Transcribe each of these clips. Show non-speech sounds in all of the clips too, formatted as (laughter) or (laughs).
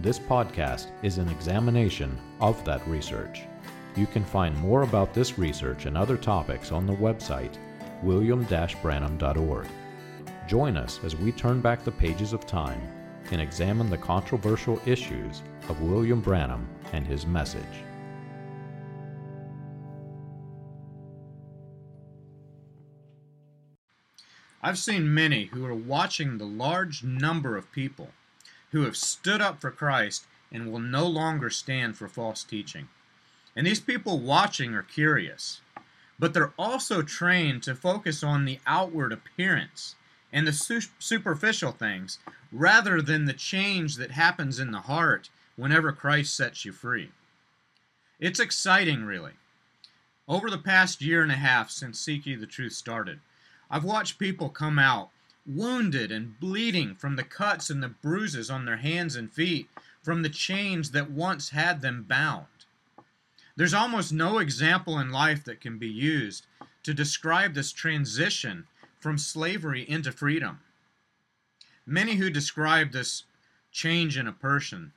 This podcast is an examination of that research. You can find more about this research and other topics on the website william-branham.org. Join us as we turn back the pages of time and examine the controversial issues of William Branham and his message. I've seen many who are watching the large number of people who have stood up for Christ and will no longer stand for false teaching. And these people watching are curious, but they're also trained to focus on the outward appearance and the su- superficial things rather than the change that happens in the heart whenever Christ sets you free. It's exciting, really. Over the past year and a half since Seek Ye the Truth started, I've watched people come out wounded and bleeding from the cuts and the bruises on their hands and feet from the chains that once had them bound. There's almost no example in life that can be used to describe this transition from slavery into freedom. Many who describe this change in a person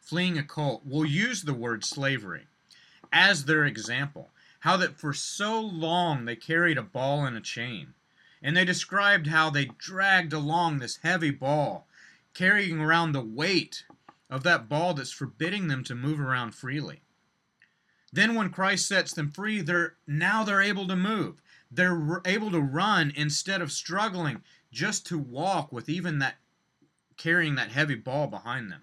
fleeing a cult will use the word slavery as their example. How that for so long they carried a ball and a chain and they described how they dragged along this heavy ball, carrying around the weight of that ball that's forbidding them to move around freely. Then when Christ sets them free, they're now they're able to move. They're able to run instead of struggling just to walk with even that carrying that heavy ball behind them.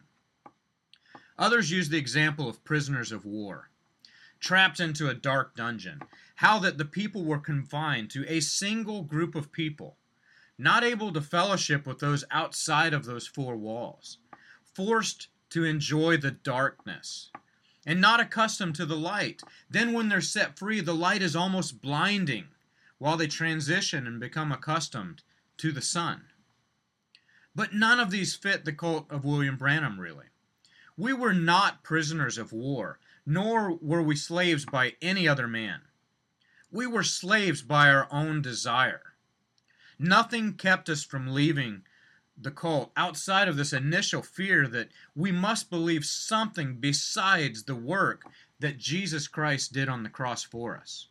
Others use the example of prisoners of war, trapped into a dark dungeon how that the people were confined to a single group of people, not able to fellowship with those outside of those four walls, forced to enjoy the darkness, and not accustomed to the light. Then, when they're set free, the light is almost blinding while they transition and become accustomed to the sun. But none of these fit the cult of William Branham, really. We were not prisoners of war, nor were we slaves by any other man. We were slaves by our own desire. Nothing kept us from leaving the cult outside of this initial fear that we must believe something besides the work that Jesus Christ did on the cross for us.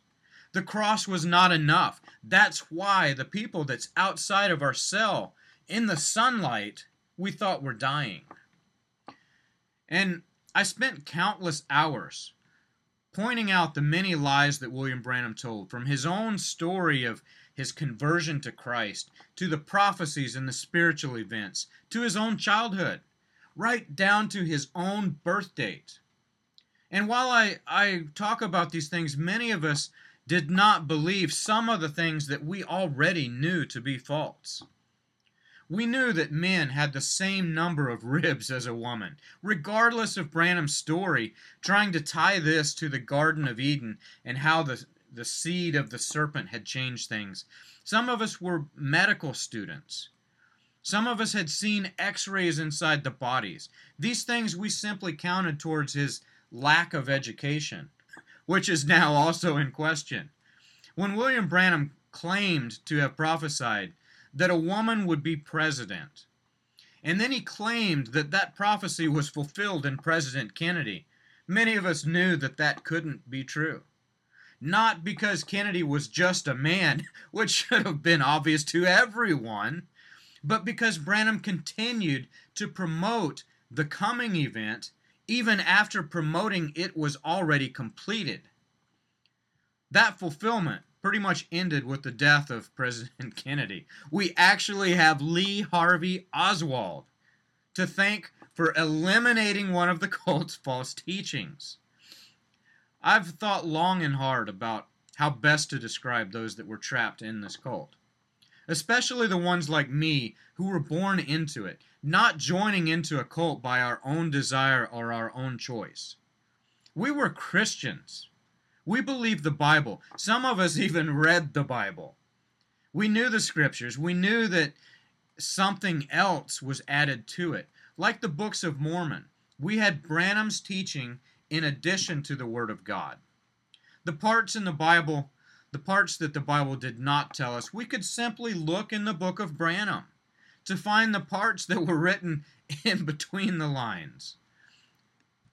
The cross was not enough. That's why the people that's outside of our cell in the sunlight we thought were dying. And I spent countless hours pointing out the many lies that William Branham told, from his own story of his conversion to Christ, to the prophecies and the spiritual events, to his own childhood, right down to his own birth date. And while I, I talk about these things, many of us did not believe some of the things that we already knew to be false. We knew that men had the same number of ribs as a woman, regardless of Branham's story, trying to tie this to the Garden of Eden and how the, the seed of the serpent had changed things. Some of us were medical students. Some of us had seen x rays inside the bodies. These things we simply counted towards his lack of education, which is now also in question. When William Branham claimed to have prophesied that a woman would be president. And then he claimed that that prophecy was fulfilled in President Kennedy. Many of us knew that that couldn't be true. Not because Kennedy was just a man, (laughs) which should have been obvious to everyone, but because Branham continued to promote the coming event even after promoting it was already completed. That fulfillment pretty much ended with the death of (laughs) President Kennedy. We actually have Lee Harvey Oswald to thank for eliminating one of the (laughs) cult's false teachings. I've thought long and hard about how best to describe those that were trapped in this cult, especially the ones like me who were born into it, not joining into a cult by our own desire or our own choice. We were Christians. We believed the Bible. Some of us (laughs) even read the Bible. We knew the scriptures. We knew that something else was added to it. Like the books of Mormon, we had Branham's teaching in addition to the Word of God. The parts in the Bible, the parts that the Bible did not tell us, we could simply look in the book of Branham to find the parts that were written (laughs) in between the lines.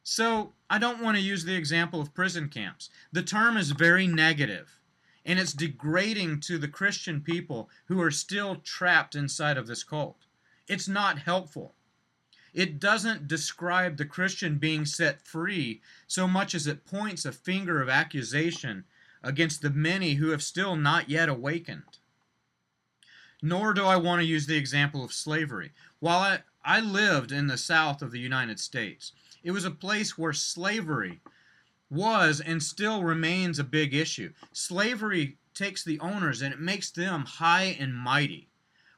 So, I don't want to use the example of prison camps. The term is very negative, and it's degrading to the Christian people who are still trapped inside of this cult. It's not helpful. It doesn't describe the Christian being set free so much as it points a finger of accusation against the many who have still not yet awakened. Nor do I want to use the example of slavery. While I, I lived in the south of the United States, it was a place where slavery was and still remains a big issue. Slavery takes the owners and it makes them high and mighty,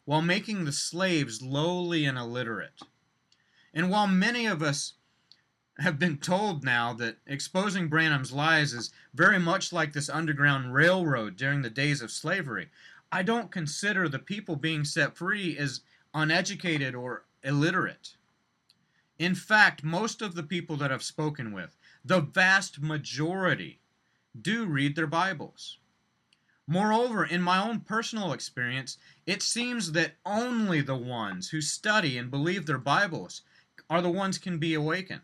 while making the slaves lowly and illiterate. And while many of us have been told now that exposing Branham's lies is very much like this Underground Railroad during the days of slavery, I don't consider the people being set free as uneducated or illiterate. In fact, most of the people that I've spoken with, the vast majority, do read their Bibles. Moreover, in my own personal experience, it seems that only the ones who study and believe their Bibles are the ones can be awakened.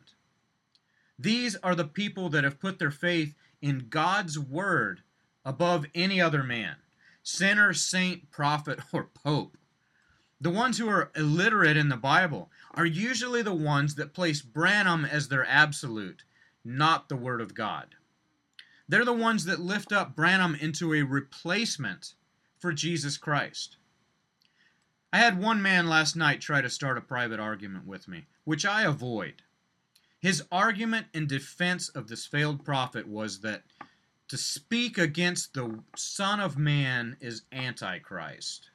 These are the people that have put their faith in God's word above any other man sinner, saint, prophet, or pope. The ones who are illiterate in the Bible are usually the ones that place Branham as their absolute, not the Word of God. They're the ones that lift up Branham into a replacement for Jesus Christ. I had one man last night try to start a private argument with me, which I avoid. His argument in defense of this failed prophet was that to speak against the Son of Man is Antichrist.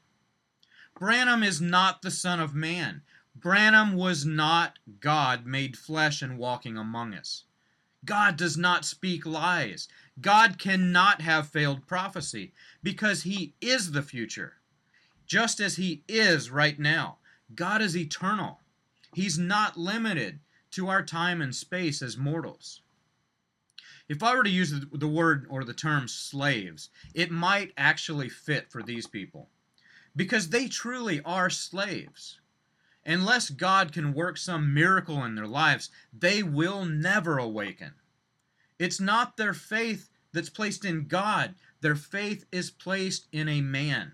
Branham is not the Son of Man. Branham was not God made flesh and walking among us. God does not speak lies. God cannot have failed prophecy because he is the future, just as he is right now. God is eternal. He's not limited to our time and space as mortals. If I were to use the word or the term slaves, it might actually fit for these people because they truly are slaves. Unless God can work some miracle in their lives, they will never awaken. It's not their faith that's placed in God, their faith is placed in a man.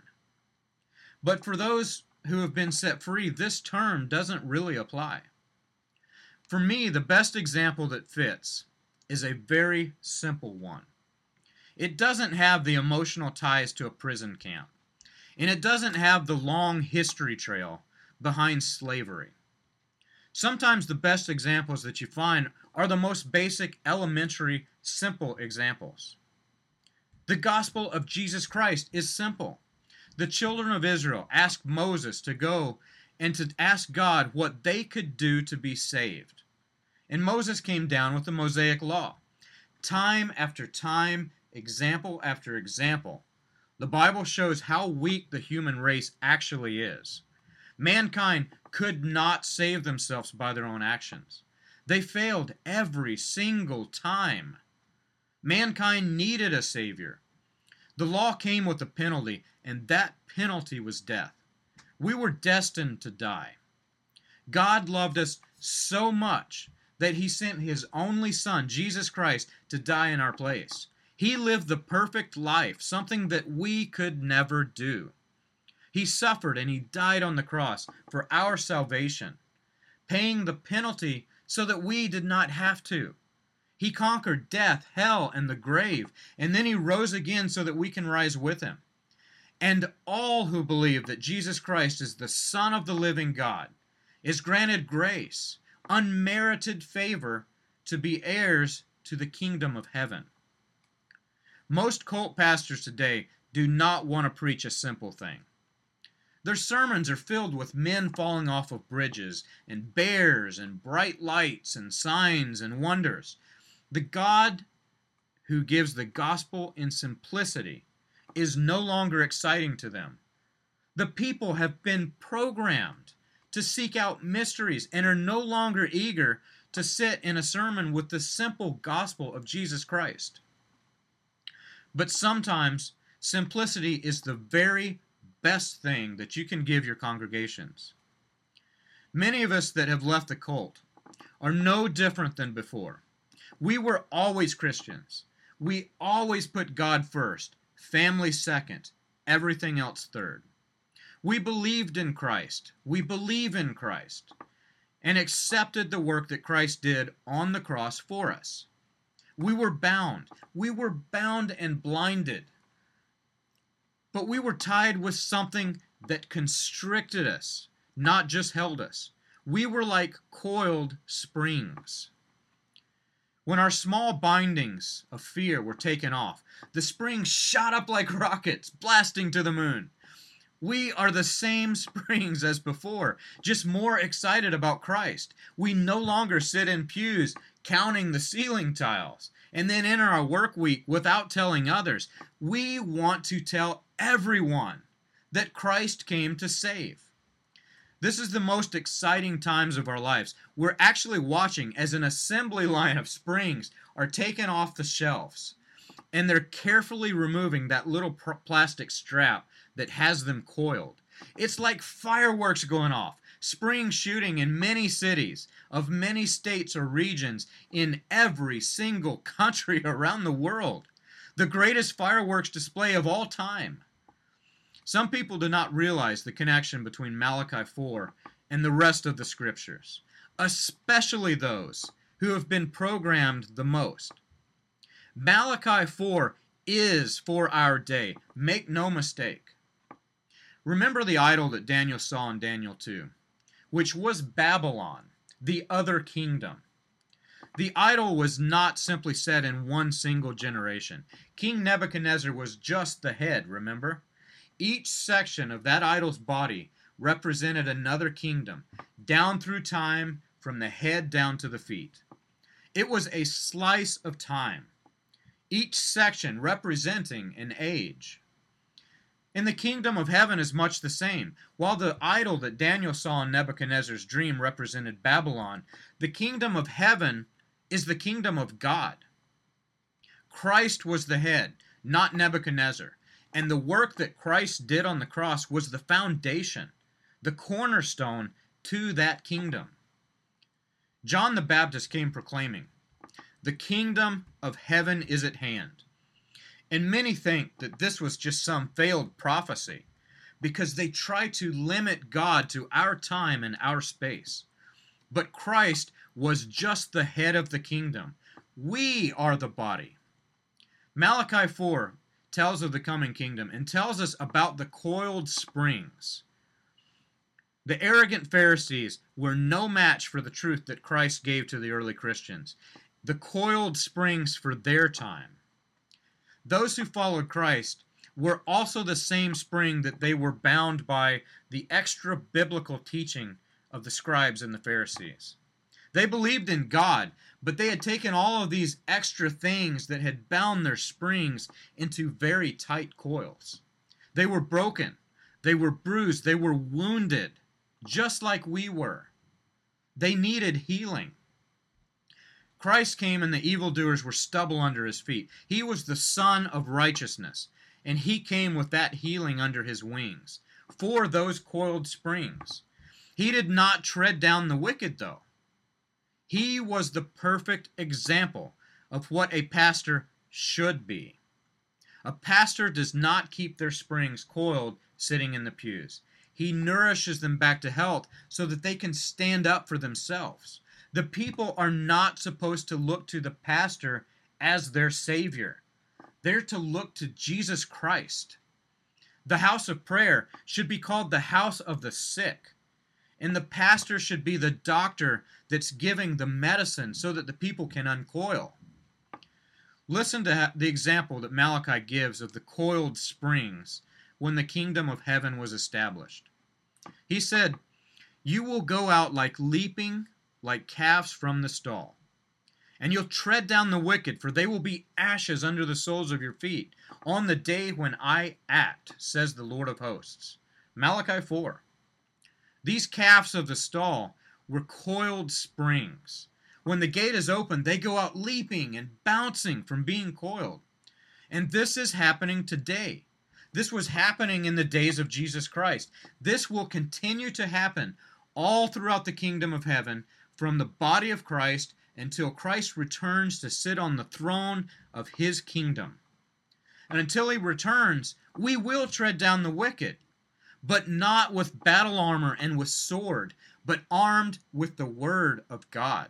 But for those who have been set free, this term doesn't really apply. For me, the best example that fits is a very simple one. It doesn't have the emotional ties to a prison camp, and it doesn't have the long history trail behind slavery. Sometimes the best examples that you find are the most basic, elementary, simple examples. The gospel of Jesus Christ is simple. The children of Israel asked Moses to go and to ask God what they could do to be saved. And Moses came down with the Mosaic Law. Time after time, example after example, the Bible shows how weak the human race actually is. Mankind could not save themselves by their own actions. They failed every single time. Mankind needed a Savior. The law came with a penalty, and that penalty was death. We were destined to die. God loved us so much that he sent his only son, Jesus Christ, to die in our place. He lived the perfect life, something that we could never do. He suffered and he died on the cross for our salvation. paying the penalty so that we did not have to. He conquered death, hell, and the grave, and then he rose again so that we can rise with him. And all who believe that Jesus Christ is the Son of the living God is granted grace, unmerited favor, to be heirs to the kingdom of heaven. Most cult pastors today do not want to preach a simple thing. Their sermons are filled with men falling off of bridges, and bears, and bright lights, and signs, and wonders. The God who gives the gospel in simplicity is no longer exciting to them. The people have been programmed to seek out mysteries and are no longer eager to sit in a sermon with the simple gospel of Jesus Christ. But sometimes simplicity is the very best thing that you can give your congregations. Many of us that have left the cult are no different than before. We were always Christians. We always put God first, family second, everything else third. We believed in Christ. We believe in Christ and accepted the work that Christ did on the cross for us. We were bound. We were bound and blinded. But we were tied with something that constricted us, not just held us. We were like coiled springs. When our small bindings of fear were taken off, the springs shot up like rockets, blasting to the moon. We are the same (laughs) springs as before, just more excited about Christ. We no longer sit in pews counting the ceiling tiles and then enter our work week without telling others. We want to tell everyone that Christ came to save. This is the most exciting times of our lives. We're actually watching as an assembly line of springs are taken off the shelves and they're carefully removing that little plastic strap that has them coiled. It's like fireworks going off, spring shooting in many cities of many states or regions in every single country (laughs) around the world. The greatest fireworks display of all time. Some people do not realize the connection between Malachi 4 and the rest of the scriptures, especially those who have been programmed the most. Malachi 4 is for our day. Make no mistake. Remember the idol that Daniel saw in Daniel 2, which was Babylon, the other kingdom. The idol was not simply set in one single generation. King Nebuchadnezzar was just the head, remember? Each section of that idol's body represented another kingdom, down through time, from the head down to the feet. It was a slice of time, each section representing an age. In the kingdom of heaven is much the same. While the idol that Daniel saw in Nebuchadnezzar's dream represented Babylon, the kingdom of heaven is the kingdom of God. Christ was the head, not Nebuchadnezzar. And the work that Christ did on the cross was the foundation, the cornerstone to that kingdom. John the Baptist came proclaiming, The kingdom of heaven is at hand. And many think that this was just some failed prophecy because they try to limit God to our time and our space. But Christ was just the head of the kingdom. We are the body. Malachi 4 tells of the coming kingdom and tells us about the coiled springs. The arrogant Pharisees were no match for the truth that Christ gave to the early Christians, the coiled springs for their time. Those who followed Christ were also the same spring that they were bound by the extra biblical teaching of the scribes and the Pharisees. They believed in God, but they had taken all of these extra things that had bound their springs into very tight coils. They were broken, they were bruised, they were wounded, just like we were. They needed healing. Christ came and the evildoers were stubble under his feet. He was the Son of righteousness, and he came with that healing under his wings for those coiled springs. He did not tread down the wicked, though. He was the perfect example of what a pastor should be. A pastor does not keep their springs coiled sitting in the pews. He nourishes them back to health so that they can stand up for themselves. The people are not supposed to look to the pastor as their savior. They're to look to Jesus Christ. The house of prayer should be called the house of the sick. And the pastor should be the doctor that's giving the medicine so that the people can uncoil. Listen to the example that Malachi gives of the coiled springs when the kingdom of heaven was established. He said, You will go out like leaping, like calves from the stall. And you'll tread down the wicked, for they will be ashes under the soles of your feet on the day when I act, says the Lord of hosts. Malachi 4. These calves of the stall were coiled springs. When the gate is open, they go out leaping and bouncing from being coiled. And this is happening today. This was happening in the days of Jesus Christ. This will continue to happen all throughout the kingdom of heaven from the body of Christ until Christ returns to sit on the throne of his kingdom. And until he returns, we will tread down the wicked, but not with battle armor and with sword, but armed with the word of God.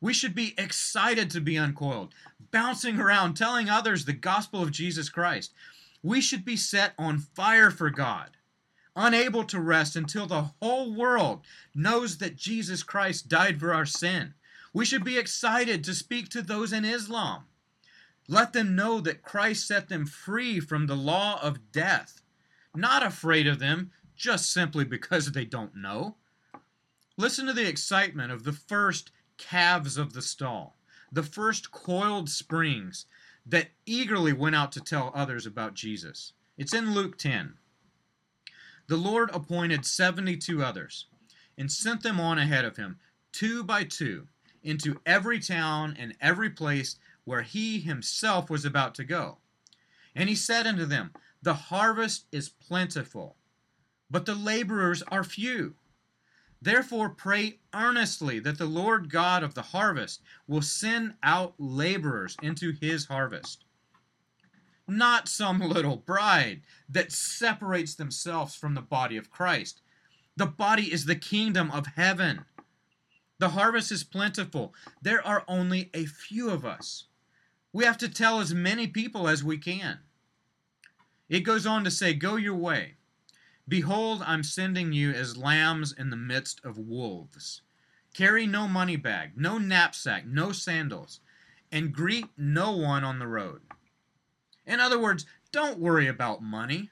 We should be excited to be uncoiled, bouncing around, telling others the gospel of Jesus Christ. We should be set on fire for God, unable to rest until the whole world knows that Jesus Christ died for our sin. We should be excited to speak to those in Islam. Let them know that Christ set them free from the law of death, not afraid of them just simply because they don't know. Listen to the excitement of the first calves of the stall, the first coiled springs that eagerly went out to tell others about Jesus. It's in Luke 10. The Lord appointed 72 others and sent them on ahead of him, two by two, into every town and every place where he himself was about to go. And he said unto them, The harvest is plentiful, but the laborers are few. Therefore, pray earnestly that the Lord God of the harvest will send out laborers into his harvest. Not some little bride that separates themselves from the body of Christ. The body is the kingdom of heaven. The harvest is plentiful. There are only a few of us. We have to tell as many people as we can. It goes on to say, Go your way. Behold, I'm sending you as lambs in the midst of wolves. Carry no money bag, no knapsack, no sandals, and greet no one on the road. In other words, don't worry about money.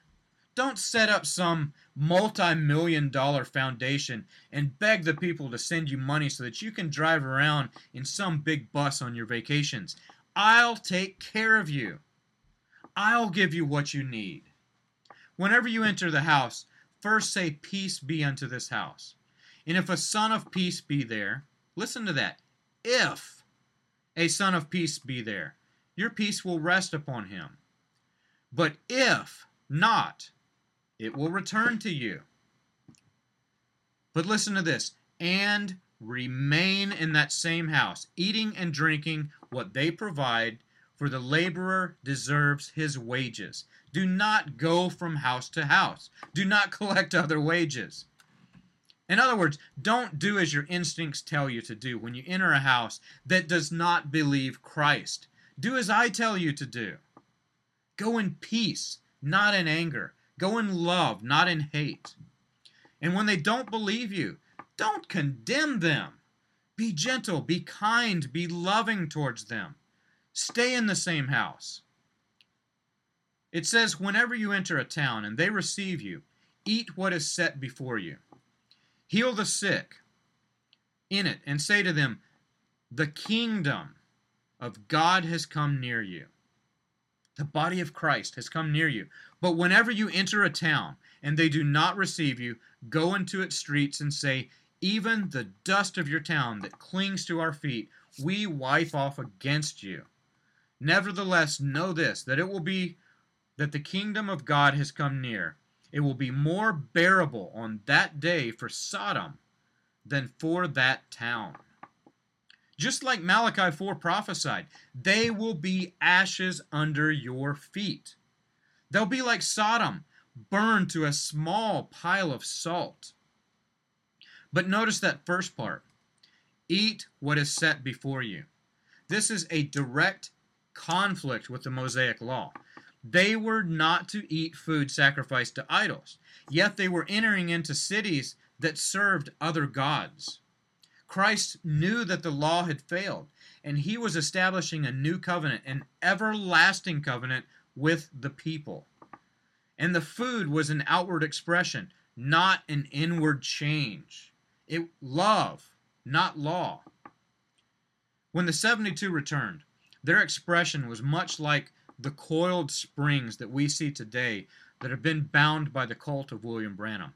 Don't set up some multi million dollar foundation and beg the people to send you money so that you can drive around in some big bus on your vacations. I'll take care of you. I'll give you what you need. Whenever you enter the house, first say, Peace be unto this house. And if a son of peace be there, listen to that. If a son of peace be there, your peace will rest upon him. But if not, it will return to you. But listen to this and remain in that same house, eating and drinking what they provide, for the laborer deserves his wages. Do not go from house to house. Do not (laughs) collect other wages. In other words, don't do as your instincts tell you to do when you enter a house that does not believe Christ. Do as I tell you to do. Go in peace, not in anger. Go in love, not in hate. And when they don't believe you, don't condemn them. Be gentle, be kind, be loving towards them. Stay in the same house. It says, Whenever you enter a town and they receive you, eat what is set before you. Heal the sick in it and say to them, The kingdom of God has come near you. The body of Christ has come near you. But whenever you enter a town and they do not receive you, go into its streets and say, Even the dust of your town that clings to our feet, we wipe off against you. Nevertheless, know this, that it will be that the kingdom of God has come near. It will be more bearable on that day for Sodom than for that town. Just like Malachi 4 prophesied, they will be ashes under your feet. They'll be like Sodom, burned to a small pile of salt. But notice that first part eat what is set before you. This is a direct conflict with the Mosaic law. They were not to eat food sacrificed to idols, yet they were entering into cities that served other gods. Christ knew that the law had failed, and he was establishing a new covenant, an everlasting covenant with the people. And the food was an outward expression, not an inward change. It love, not law. When the 72 returned, their expression was much like the coiled springs that we see today that have been bound by the cult of William Branham.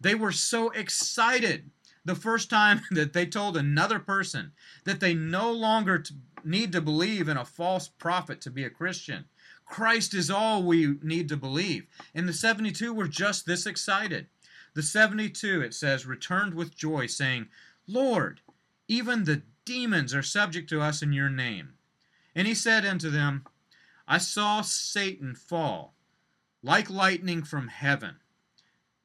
They were so excited the first time (laughs) that they told another person that they no longer need to believe in a false prophet to be a Christian. Christ is all we need to believe. And the 72 were just this excited. The 72, it says, returned with joy, saying, Lord, even the demons are subject to us in your name. And he said unto them, I saw Satan fall like lightning from heaven.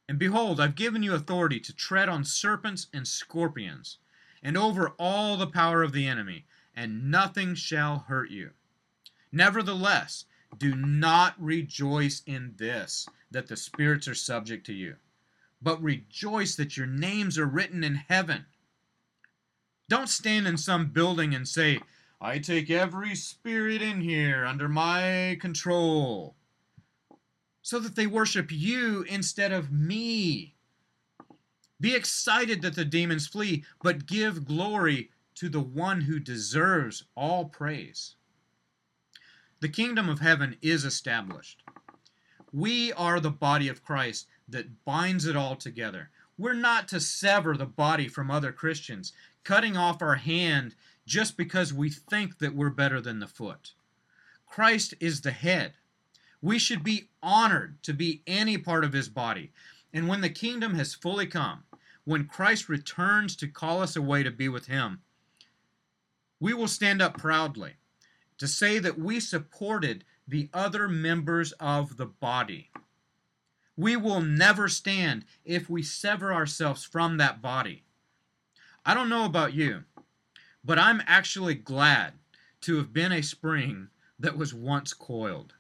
And behold, I've given you authority to tread on serpents and scorpions, and over all the power of the enemy, and nothing shall hurt you. Nevertheless, do not rejoice in this, that the spirits are subject to you, but rejoice that your names are written in heaven. Don't stand in some building and say, I take every spirit in here under my control so that they worship you instead of me. Be excited that the demons flee, but give glory to the one who deserves all praise. The kingdom of heaven is established. We are the body of Christ that binds it all together. We're not to sever the body from other Christians, cutting off our hand just because we think that we're better than the foot. Christ is the head. We should be honored to be any part of his body. And when the kingdom has fully come, when Christ returns to call us away to be with him, we will stand up proudly to say that we supported the other members of the body. We will never stand if we sever ourselves from that body. I don't know about you, but I'm actually glad to have been a spring that was once coiled.